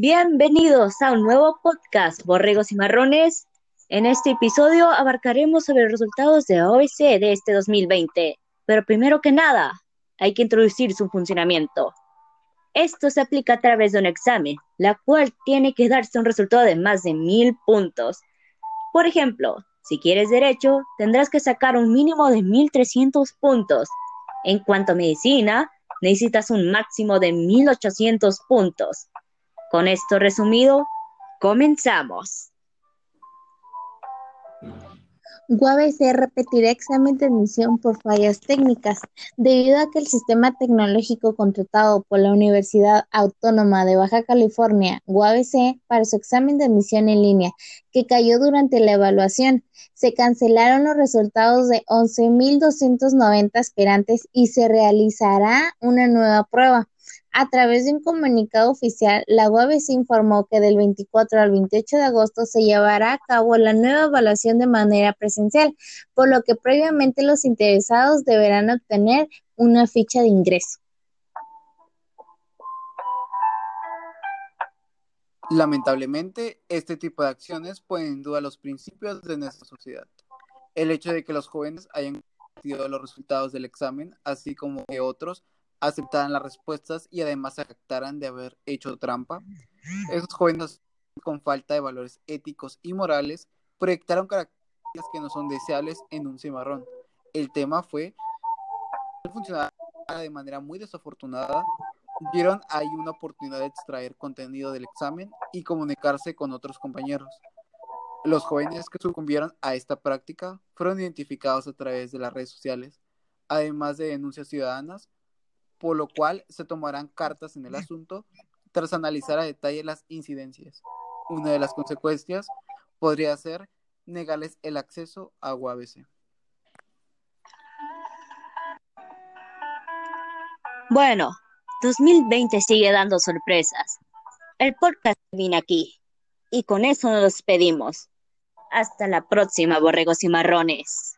Bienvenidos a un nuevo podcast, Borregos y Marrones. En este episodio abarcaremos sobre los resultados de OEC de este 2020. Pero primero que nada, hay que introducir su funcionamiento. Esto se aplica a través de un examen, la cual tiene que darse un resultado de más de mil puntos. Por ejemplo, si quieres derecho, tendrás que sacar un mínimo de 1300 puntos. En cuanto a medicina, necesitas un máximo de 1800 puntos. Con esto resumido, comenzamos. UABC repetirá examen de admisión por fallas técnicas, debido a que el sistema tecnológico contratado por la Universidad Autónoma de Baja California, UABC, para su examen de admisión en línea, que cayó durante la evaluación, se cancelaron los resultados de 11.290 aspirantes y se realizará una nueva prueba. A través de un comunicado oficial, la UABC informó que del 24 al 28 de agosto se llevará a cabo la nueva evaluación de manera presencial, por lo que previamente los interesados deberán obtener una ficha de ingreso. Lamentablemente, este tipo de acciones ponen en duda los principios de nuestra sociedad. El hecho de que los jóvenes hayan compartido los resultados del examen, así como que otros aceptaran las respuestas y además se jactaran de haber hecho trampa. Esos jóvenes con falta de valores éticos y morales proyectaron características que no son deseables en un cimarrón. El tema fue funcionar de manera muy desafortunada. Vieron ahí una oportunidad de extraer contenido del examen y comunicarse con otros compañeros. Los jóvenes que sucumbieron a esta práctica fueron identificados a través de las redes sociales, además de denuncias ciudadanas por lo cual se tomarán cartas en el asunto tras analizar a detalle las incidencias. Una de las consecuencias podría ser negarles el acceso a UABC. Bueno, 2020 sigue dando sorpresas. El podcast viene aquí. Y con eso nos despedimos. Hasta la próxima, borregos y marrones.